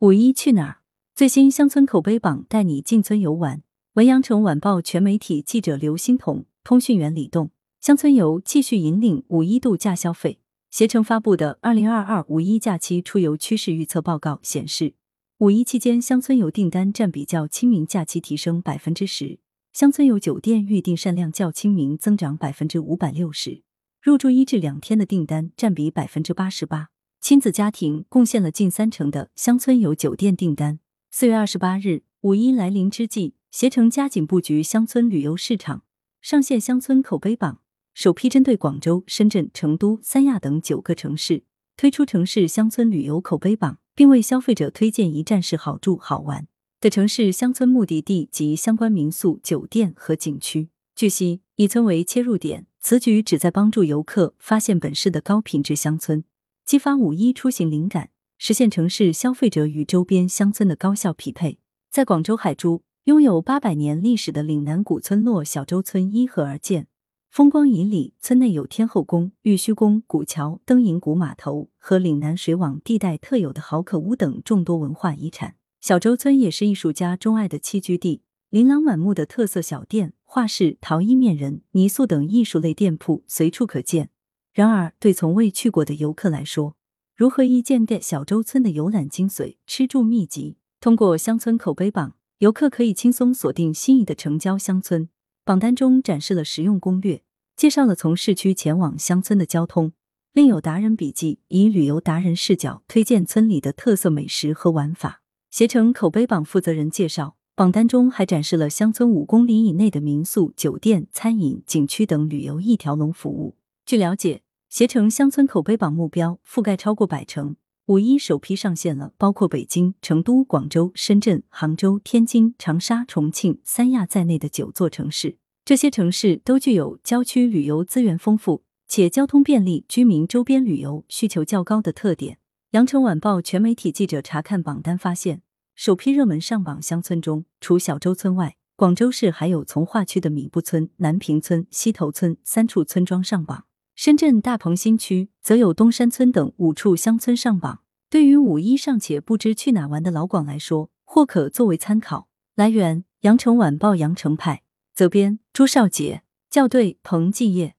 五一去哪儿？最新乡村口碑榜带你进村游玩。文阳城晚报全媒体记者刘欣彤，通讯员李栋。乡村游继续引领五一度假消费。携程发布的《二零二二五一假期出游趋势预测报告》显示，五一期间乡村游订单占比较清明假期提升百分之十，乡村游酒店预订单量较清明增长百分之五百六十，入住一至两天的订单占比百分之八十八。亲子家庭贡献了近三成的乡村游酒店订单。四月二十八日，五一来临之际，携程加紧布局乡村旅游市场，上线乡村口碑榜，首批针对广州、深圳、成都、三亚等九个城市推出城市乡村旅游口碑榜，并为消费者推荐一站式好住好玩的城市乡村目的地及相关民宿、酒店和景区。据悉，以村为切入点，此举旨在帮助游客发现本市的高品质乡村。激发五一出行灵感，实现城市消费者与周边乡村的高效匹配。在广州海珠，拥有八百年历史的岭南古村落小洲村依河而建，风光旖旎。村内有天后宫、玉虚宫、古桥、灯影古码头和岭南水网地带特有的好可屋等众多文化遗产。小洲村也是艺术家钟爱的栖居地，琳琅满目的特色小店、画室、陶艺面人、泥塑等艺术类店铺随处可见。然而，对从未去过的游客来说，如何一见的小洲村的游览精髓、吃住秘籍？通过乡村口碑榜，游客可以轻松锁定心仪的城郊乡村。榜单中展示了实用攻略，介绍了从市区前往乡村的交通，另有达人笔记，以旅游达人视角推荐村里的特色美食和玩法。携程口碑榜负责人介绍，榜单中还展示了乡村五公里以内的民宿、酒店、餐饮、景区等旅游一条龙服务。据了解。携程乡村口碑榜目标覆盖超过百城，五一首批上线了包括北京、成都、广州、深圳、杭州、天津、长沙、重庆、三亚在内的九座城市。这些城市都具有郊区旅游资源丰富且交通便利、居民周边旅游需求较高的特点。羊城晚报全媒体记者查看榜单发现，首批热门上榜乡村中，除小洲村外，广州市还有从化区的米布村、南坪村、西头村三处村庄上榜。深圳大鹏新区则有东山村等五处乡村上榜。对于五一尚且不知去哪玩的老广来说，或可作为参考。来源：羊城晚报羊城派，责编：朱少杰，校对：彭继业。